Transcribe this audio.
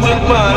magic man.